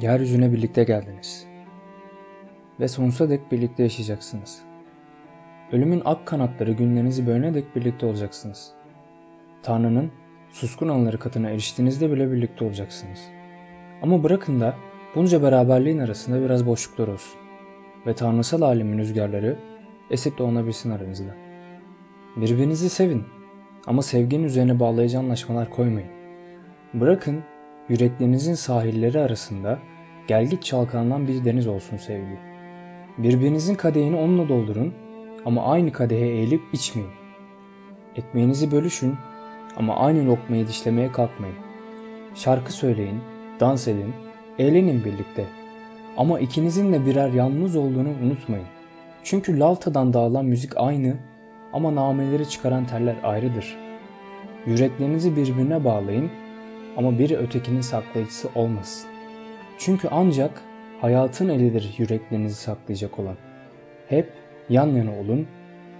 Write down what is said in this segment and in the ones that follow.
Yeryüzüne birlikte geldiniz. Ve sonsuza dek birlikte yaşayacaksınız. Ölümün ak kanatları günlerinizi bölene dek birlikte olacaksınız. Tanrı'nın suskun anları katına eriştiğinizde bile birlikte olacaksınız. Ama bırakın da bunca beraberliğin arasında biraz boşluklar olsun. Ve tanrısal alemin rüzgarları esip donabilsin aranızda. Birbirinizi sevin ama sevginin üzerine bağlayıcı anlaşmalar koymayın. Bırakın yüreklerinizin sahilleri arasında gelgit çalkalanan bir deniz olsun sevgi. Birbirinizin kadehini onunla doldurun ama aynı kadehe eğilip içmeyin. Ekmeğinizi bölüşün ama aynı lokmayı dişlemeye kalkmayın. Şarkı söyleyin, dans edin, eğlenin birlikte. Ama ikinizin de birer yalnız olduğunu unutmayın. Çünkü lavtadan dağılan müzik aynı ama nameleri çıkaran teller ayrıdır. Yüreklerinizi birbirine bağlayın ama biri ötekinin saklayıcısı olmasın. Çünkü ancak hayatın elidir yüreklerinizi saklayacak olan. Hep yan yana olun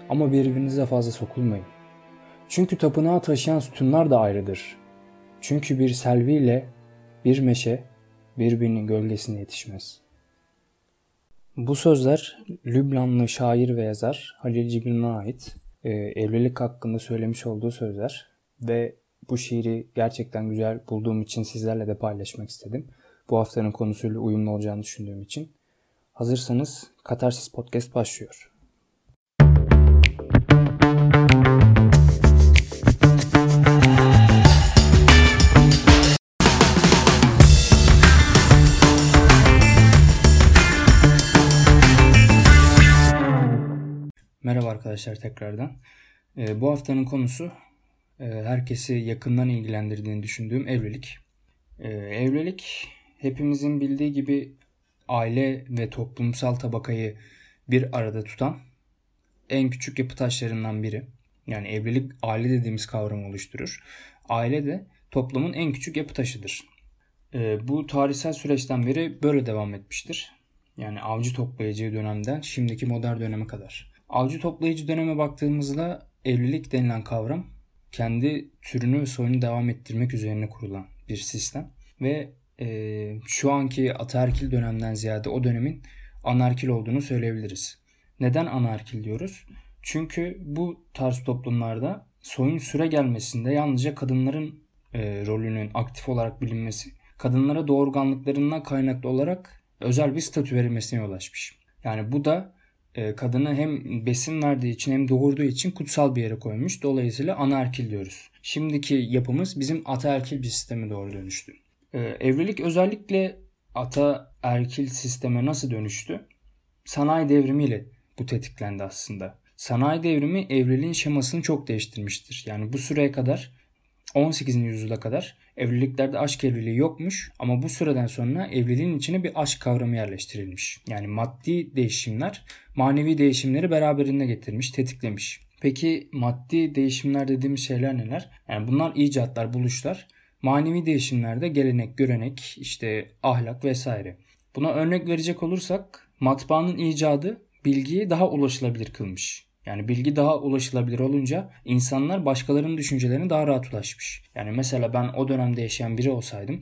ama birbirinize fazla sokulmayın. Çünkü tapınağı taşıyan sütunlar da ayrıdır. Çünkü bir selviyle bir meşe birbirinin gölgesine yetişmez. Bu sözler Lübnanlı şair ve yazar Halil Cibrin'e ait e, evlilik hakkında söylemiş olduğu sözler ve bu şiiri gerçekten güzel bulduğum için sizlerle de paylaşmak istedim. Bu haftanın konusuyla uyumlu olacağını düşündüğüm için. Hazırsanız Katarsis Podcast başlıyor. Merhaba arkadaşlar tekrardan. Ee, bu haftanın konusu herkesi yakından ilgilendirdiğini düşündüğüm evlilik. Ee, evlilik hepimizin bildiği gibi aile ve toplumsal tabakayı bir arada tutan en küçük yapı taşlarından biri. Yani evlilik aile dediğimiz kavramı oluşturur. Aile de toplumun en küçük yapı taşıdır. Ee, bu tarihsel süreçten beri böyle devam etmiştir. Yani avcı toplayıcı dönemden şimdiki modern döneme kadar. Avcı toplayıcı döneme baktığımızda evlilik denilen kavram kendi türünü ve soyunu devam ettirmek üzerine kurulan bir sistem. Ve e, şu anki ataerkil dönemden ziyade o dönemin anarkil olduğunu söyleyebiliriz. Neden anarkil diyoruz? Çünkü bu tarz toplumlarda soyun süre gelmesinde yalnızca kadınların e, rolünün aktif olarak bilinmesi, kadınlara doğurganlıklarından kaynaklı olarak özel bir statü verilmesine yol açmış. Yani bu da kadını hem besin verdiği için hem doğurduğu için kutsal bir yere koymuş. Dolayısıyla anaerkil diyoruz. Şimdiki yapımız bizim ataerkil bir sisteme doğru dönüştü. E, evlilik özellikle ataerkil sisteme nasıl dönüştü? Sanayi devrimiyle bu tetiklendi aslında. Sanayi devrimi evliliğin şemasını çok değiştirmiştir. Yani bu süreye kadar 18. yüzyıla kadar evliliklerde aşk evliliği yokmuş ama bu süreden sonra evliliğin içine bir aşk kavramı yerleştirilmiş. Yani maddi değişimler manevi değişimleri beraberinde getirmiş, tetiklemiş. Peki maddi değişimler dediğimiz şeyler neler? Yani bunlar icatlar, buluşlar. Manevi değişimlerde gelenek, görenek, işte ahlak vesaire. Buna örnek verecek olursak matbaanın icadı bilgiyi daha ulaşılabilir kılmış. Yani bilgi daha ulaşılabilir olunca insanlar başkalarının düşüncelerine daha rahat ulaşmış. Yani mesela ben o dönemde yaşayan biri olsaydım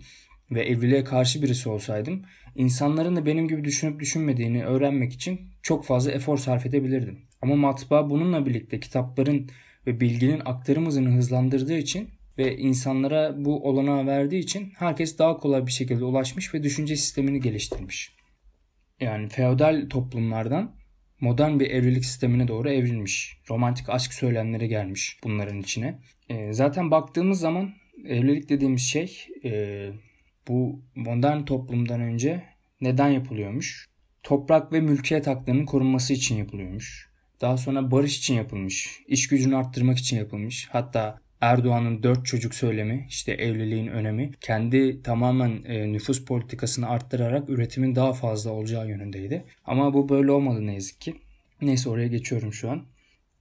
ve evliliğe karşı birisi olsaydım insanların da benim gibi düşünüp düşünmediğini öğrenmek için çok fazla efor sarf edebilirdim. Ama matbaa bununla birlikte kitapların ve bilginin aktarım hızını hızlandırdığı için ve insanlara bu olanağı verdiği için herkes daha kolay bir şekilde ulaşmış ve düşünce sistemini geliştirmiş. Yani feodal toplumlardan modern bir evlilik sistemine doğru evrilmiş. Romantik aşk söylemleri gelmiş bunların içine. E, zaten baktığımız zaman evlilik dediğimiz şey e, bu modern toplumdan önce neden yapılıyormuş? Toprak ve mülkiyet haklarının korunması için yapılıyormuş. Daha sonra barış için yapılmış, iş gücünü arttırmak için yapılmış. Hatta Erdoğan'ın dört çocuk söylemi, işte evliliğin önemi, kendi tamamen e, nüfus politikasını arttırarak üretimin daha fazla olacağı yönündeydi. Ama bu böyle olmadı ne yazık ki. Neyse oraya geçiyorum şu an.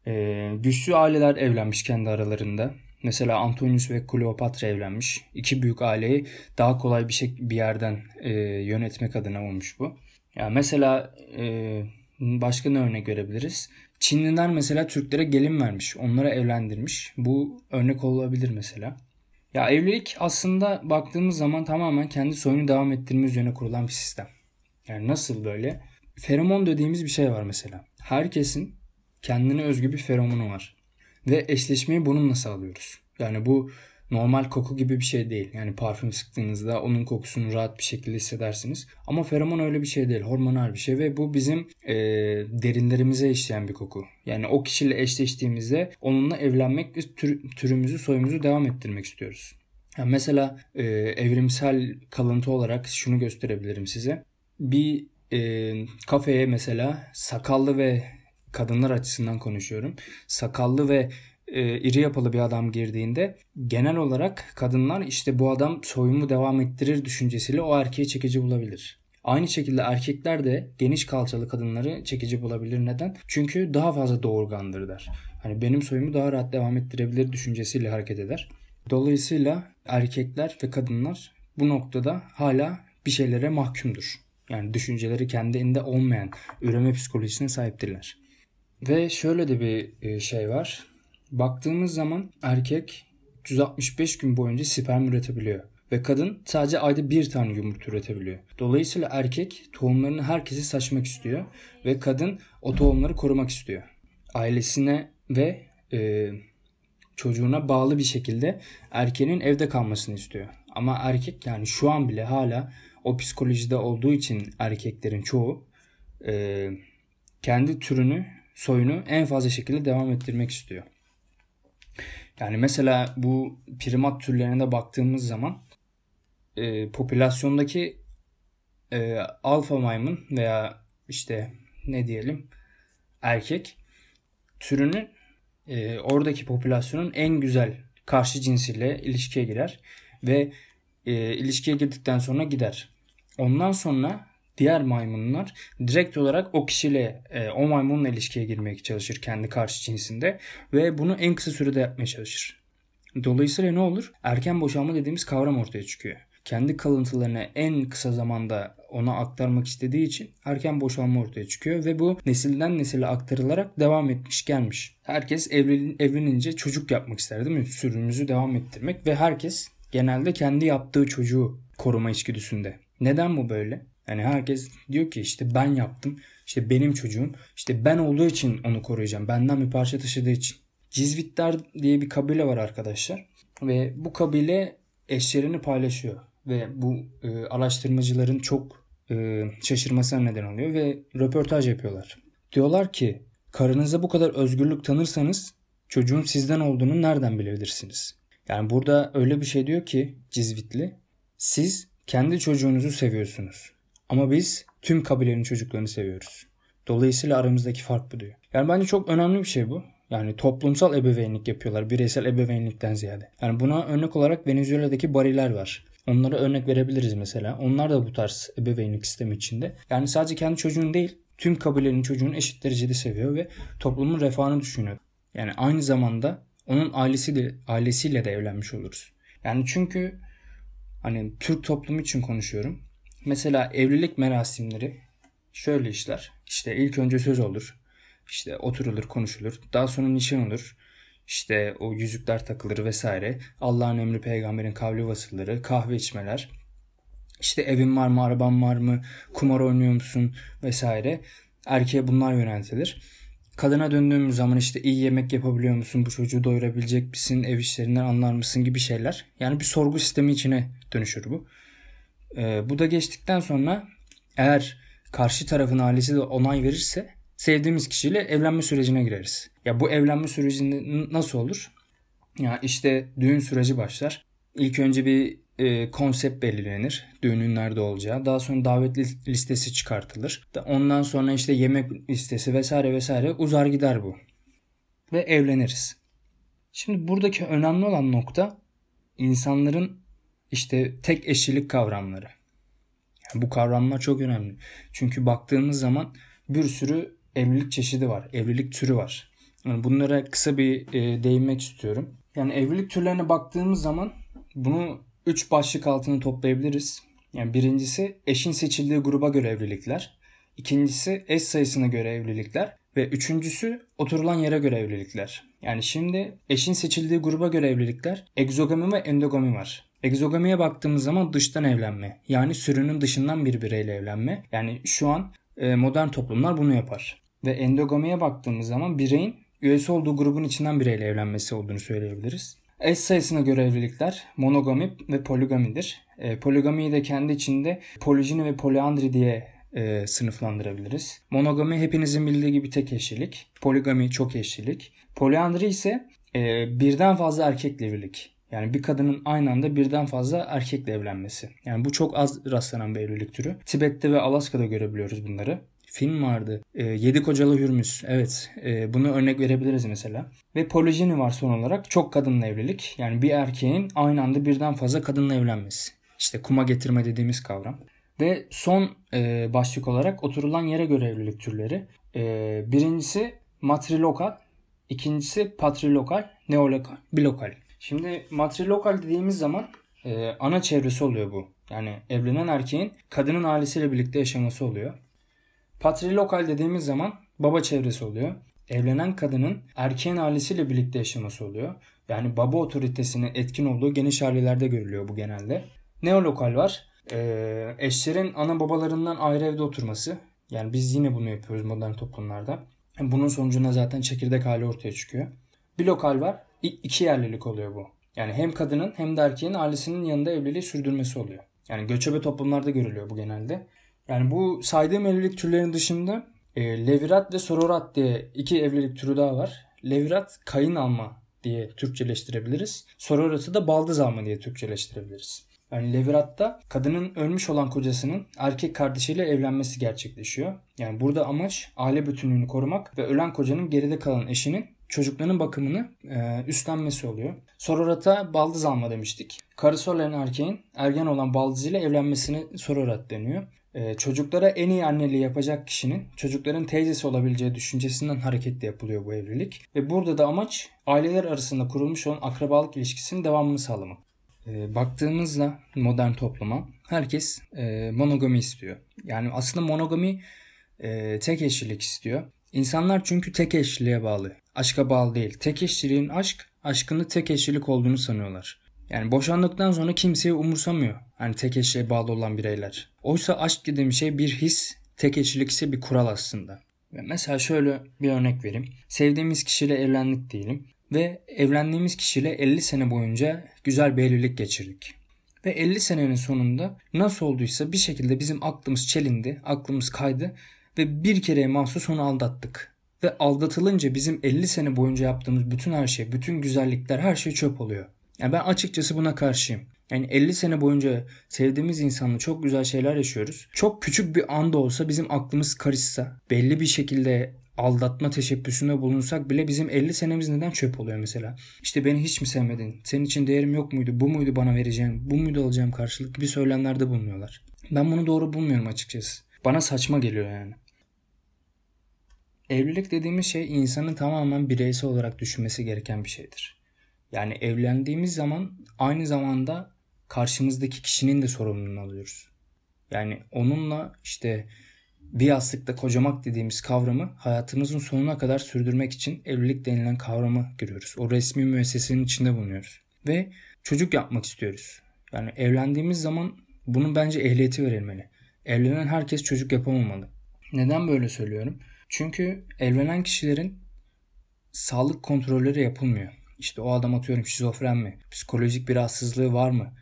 E, güçlü aileler evlenmiş kendi aralarında. Mesela Antonius ve Kleopatra evlenmiş. İki büyük aileyi daha kolay bir şey bir yerden e, yönetmek adına olmuş bu. Ya mesela e, başka ne örnek görebiliriz? Çinliler mesela Türklere gelin vermiş. Onlara evlendirmiş. Bu örnek olabilir mesela. Ya evlilik aslında baktığımız zaman tamamen kendi soyunu devam ettirme üzerine kurulan bir sistem. Yani nasıl böyle? Feromon dediğimiz bir şey var mesela. Herkesin kendine özgü bir feromonu var. Ve eşleşmeyi bununla sağlıyoruz. Yani bu normal koku gibi bir şey değil. Yani parfüm sıktığınızda onun kokusunu rahat bir şekilde hissedersiniz. Ama feromon öyle bir şey değil. Hormonal bir şey ve bu bizim e, derinlerimize işleyen bir koku. Yani o kişiyle eşleştiğimizde onunla evlenmek ve tür, türümüzü soyumuzu devam ettirmek istiyoruz. Yani mesela e, evrimsel kalıntı olarak şunu gösterebilirim size. Bir e, kafeye mesela sakallı ve kadınlar açısından konuşuyorum. Sakallı ve e, iri yapılı bir adam girdiğinde genel olarak kadınlar işte bu adam soyumu devam ettirir düşüncesiyle o erkeği çekici bulabilir. Aynı şekilde erkekler de geniş kalçalı kadınları çekici bulabilir. Neden? Çünkü daha fazla doğurgandır der. Hani benim soyumu daha rahat devam ettirebilir düşüncesiyle hareket eder. Dolayısıyla erkekler ve kadınlar bu noktada hala bir şeylere mahkumdur. Yani düşünceleri kendinde olmayan üreme psikolojisine sahiptirler. Ve şöyle de bir e, şey var. Baktığımız zaman erkek 365 gün boyunca sperm üretebiliyor. Ve kadın sadece ayda bir tane yumurta üretebiliyor. Dolayısıyla erkek tohumlarını herkese saçmak istiyor. Ve kadın o tohumları korumak istiyor. Ailesine ve e, çocuğuna bağlı bir şekilde erkeğin evde kalmasını istiyor. Ama erkek yani şu an bile hala o psikolojide olduğu için erkeklerin çoğu e, kendi türünü, soyunu en fazla şekilde devam ettirmek istiyor. Yani mesela bu primat türlerine de baktığımız zaman e, popülasyondaki e, alfa maymun veya işte ne diyelim erkek türünün e, oradaki popülasyonun en güzel karşı cinsiyle ilişkiye girer ve e, ilişkiye girdikten sonra gider. Ondan sonra diğer maymunlar direkt olarak o kişiyle e, o maymunla ilişkiye girmeye çalışır kendi karşı cinsinde ve bunu en kısa sürede yapmaya çalışır. Dolayısıyla ne olur? Erken boşalma dediğimiz kavram ortaya çıkıyor. Kendi kalıntılarını en kısa zamanda ona aktarmak istediği için erken boşalma ortaya çıkıyor ve bu nesilden nesile aktarılarak devam etmiş gelmiş. Herkes evlenince çocuk yapmak ister değil mi? Sürümümüzü devam ettirmek ve herkes genelde kendi yaptığı çocuğu koruma içgüdüsünde. Neden bu böyle? Yani herkes diyor ki işte ben yaptım. İşte benim çocuğum. İşte ben olduğu için onu koruyacağım. Benden bir parça taşıdığı için. Cizvitler diye bir kabile var arkadaşlar. Ve bu kabile eşlerini paylaşıyor. Ve bu e, araştırmacıların çok e, şaşırmasına neden oluyor. Ve röportaj yapıyorlar. Diyorlar ki karınıza bu kadar özgürlük tanırsanız çocuğun sizden olduğunu nereden bilebilirsiniz? Yani burada öyle bir şey diyor ki Cizvitli. Siz kendi çocuğunuzu seviyorsunuz. Ama biz tüm kabilenin çocuklarını seviyoruz. Dolayısıyla aramızdaki fark bu diyor. Yani bence çok önemli bir şey bu. Yani toplumsal ebeveynlik yapıyorlar bireysel ebeveynlikten ziyade. Yani buna örnek olarak Venezuela'daki bariler var. Onlara örnek verebiliriz mesela. Onlar da bu tarz ebeveynlik sistemi içinde. Yani sadece kendi çocuğun değil tüm kabilenin çocuğunu eşit derecede seviyor ve toplumun refahını düşünüyor. Yani aynı zamanda onun ailesi de, ailesiyle de evlenmiş oluruz. Yani çünkü hani Türk toplumu için konuşuyorum. Mesela evlilik merasimleri şöyle işler. İşte ilk önce söz olur. İşte oturulur, konuşulur. Daha sonra nişan olur. İşte o yüzükler takılır vesaire. Allah'ın emri peygamberin kavli vasılları, kahve içmeler. İşte evin var mı, araban var mı, kumar oynuyor musun vesaire. Erkeğe bunlar yöneltilir. Kadına döndüğümüz zaman işte iyi yemek yapabiliyor musun, bu çocuğu doyurabilecek misin, ev işlerinden anlar mısın gibi şeyler. Yani bir sorgu sistemi içine dönüşür bu. Ee, bu da geçtikten sonra eğer karşı tarafın ailesi de onay verirse sevdiğimiz kişiyle evlenme sürecine gireriz. Ya bu evlenme sürecinde nasıl olur? Ya işte düğün süreci başlar. İlk önce bir e, konsept belirlenir. Düğünün nerede olacağı. Daha sonra davet listesi çıkartılır. Ondan sonra işte yemek listesi vesaire vesaire uzar gider bu. Ve evleniriz. Şimdi buradaki önemli olan nokta insanların işte tek eşlilik kavramları. Yani bu kavramlar çok önemli. Çünkü baktığımız zaman bir sürü evlilik çeşidi var. Evlilik türü var. Yani bunlara kısa bir e, değinmek istiyorum. Yani evlilik türlerine baktığımız zaman bunu üç başlık altına toplayabiliriz. Yani birincisi eşin seçildiği gruba göre evlilikler. İkincisi eş sayısına göre evlilikler. Ve üçüncüsü oturulan yere göre evlilikler. Yani şimdi eşin seçildiği gruba göre evlilikler egzogami ve endogami var. Egzogamiye baktığımız zaman dıştan evlenme. Yani sürünün dışından bir bireyle evlenme. Yani şu an e, modern toplumlar bunu yapar. Ve endogamiye baktığımız zaman bireyin üyesi olduğu grubun içinden bireyle evlenmesi olduğunu söyleyebiliriz. Eş sayısına göre evlilikler monogami ve poligamidir. E, poligamiyi de kendi içinde polijini ve poliandri diye e, sınıflandırabiliriz. Monogami hepinizin bildiği gibi tek eşlilik. Poligami çok eşlilik. Poliandri ise e, birden fazla erkekle evlilik. Yani bir kadının aynı anda birden fazla erkekle evlenmesi. Yani bu çok az rastlanan bir evlilik türü. Tibet'te ve Alaska'da görebiliyoruz bunları. Film vardı. E, Yedi Kocalı Hürmüz. Evet. E, bunu örnek verebiliriz mesela. Ve polijini var son olarak. Çok kadınla evlilik. Yani bir erkeğin aynı anda birden fazla kadınla evlenmesi. İşte kuma getirme dediğimiz kavram. Ve son e, başlık olarak oturulan yere göre evlilik türleri. E, birincisi matrilokal, ikincisi patrilokal, neolokal, bilokal. Şimdi matrilokal dediğimiz zaman e, ana çevresi oluyor bu. Yani evlenen erkeğin kadının ailesiyle birlikte yaşaması oluyor. Patrilokal dediğimiz zaman baba çevresi oluyor. Evlenen kadının erkeğin ailesiyle birlikte yaşaması oluyor. Yani baba otoritesinin etkin olduğu geniş ailelerde görülüyor bu genelde. Neolokal var. Ee, eşlerin ana babalarından ayrı evde oturması. Yani biz yine bunu yapıyoruz modern toplumlarda. Bunun sonucunda zaten çekirdek hali ortaya çıkıyor. Bir lokal var. İki yerlilik oluyor bu. Yani hem kadının hem de erkeğin ailesinin yanında evliliği sürdürmesi oluyor. Yani göçebe toplumlarda görülüyor bu genelde. Yani bu saydığım evlilik türlerinin dışında e, levirat ve sororat diye iki evlilik türü daha var. Levirat kayın alma diye Türkçeleştirebiliriz. Sororat'ı da baldız alma diye Türkçeleştirebiliriz. Yani Levirat'ta kadının ölmüş olan kocasının erkek kardeşiyle evlenmesi gerçekleşiyor. Yani burada amaç aile bütünlüğünü korumak ve ölen kocanın geride kalan eşinin çocukların bakımını e, üstlenmesi oluyor. Sororata baldız alma demiştik. Karısı olan erkeğin ergen olan baldız ile evlenmesini sororat deniyor. E, çocuklara en iyi anneliği yapacak kişinin çocukların teyzesi olabileceği düşüncesinden hareketle yapılıyor bu evlilik. Ve burada da amaç aileler arasında kurulmuş olan akrabalık ilişkisinin devamını sağlamak. E, baktığımızda modern topluma herkes e, monogami istiyor. Yani aslında monogami e, tek eşlilik istiyor. İnsanlar çünkü tek eşliliğe bağlı. Aşka bağlı değil. Tek eşliliğin aşk, aşkında tek eşlilik olduğunu sanıyorlar. Yani boşandıktan sonra kimseyi umursamıyor. Hani tek eşliğe bağlı olan bireyler. Oysa aşk dediğim şey bir his, tek eşlilik ise bir kural aslında. Ve mesela şöyle bir örnek vereyim. Sevdiğimiz kişiyle evlendik diyelim. Ve evlendiğimiz kişiyle 50 sene boyunca güzel bir evlilik geçirdik. Ve 50 senenin sonunda nasıl olduysa bir şekilde bizim aklımız çelindi, aklımız kaydı ve bir kereye mahsus onu aldattık. Ve aldatılınca bizim 50 sene boyunca yaptığımız bütün her şey, bütün güzellikler, her şey çöp oluyor. Yani ben açıkçası buna karşıyım. Yani 50 sene boyunca sevdiğimiz insanla çok güzel şeyler yaşıyoruz. Çok küçük bir anda olsa bizim aklımız karışsa, belli bir şekilde aldatma teşebbüsünde bulunsak bile bizim 50 senemiz neden çöp oluyor mesela? İşte beni hiç mi sevmedin? Senin için değerim yok muydu? Bu muydu bana vereceğim? Bu muydu alacağım karşılık gibi söylemlerde bulunuyorlar. Ben bunu doğru bulmuyorum açıkçası. Bana saçma geliyor yani. Evlilik dediğimiz şey insanın tamamen bireysel olarak düşünmesi gereken bir şeydir. Yani evlendiğimiz zaman aynı zamanda karşımızdaki kişinin de sorumluluğunu alıyoruz. Yani onunla işte bir yastıkta kocamak dediğimiz kavramı hayatımızın sonuna kadar sürdürmek için evlilik denilen kavramı görüyoruz. O resmi müessesenin içinde bulunuyoruz. Ve çocuk yapmak istiyoruz. Yani evlendiğimiz zaman bunun bence ehliyeti verilmeli. Evlenen herkes çocuk yapamamalı. Neden böyle söylüyorum? Çünkü evlenen kişilerin sağlık kontrolleri yapılmıyor. İşte o adam atıyorum şizofren mi? Psikolojik bir rahatsızlığı var mı?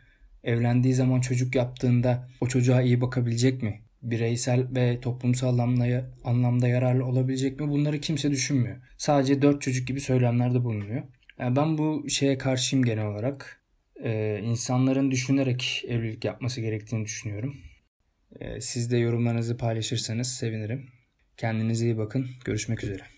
Evlendiği zaman çocuk yaptığında o çocuğa iyi bakabilecek mi? Bireysel ve toplumsal anlamda, anlamda yararlı olabilecek mi? Bunları kimse düşünmüyor. Sadece dört çocuk gibi söylemlerde bulunuyor. Yani ben bu şeye karşıyım genel olarak. Ee, insanların düşünerek evlilik yapması gerektiğini düşünüyorum. Ee, siz de yorumlarınızı paylaşırsanız sevinirim. Kendinize iyi bakın. Görüşmek üzere.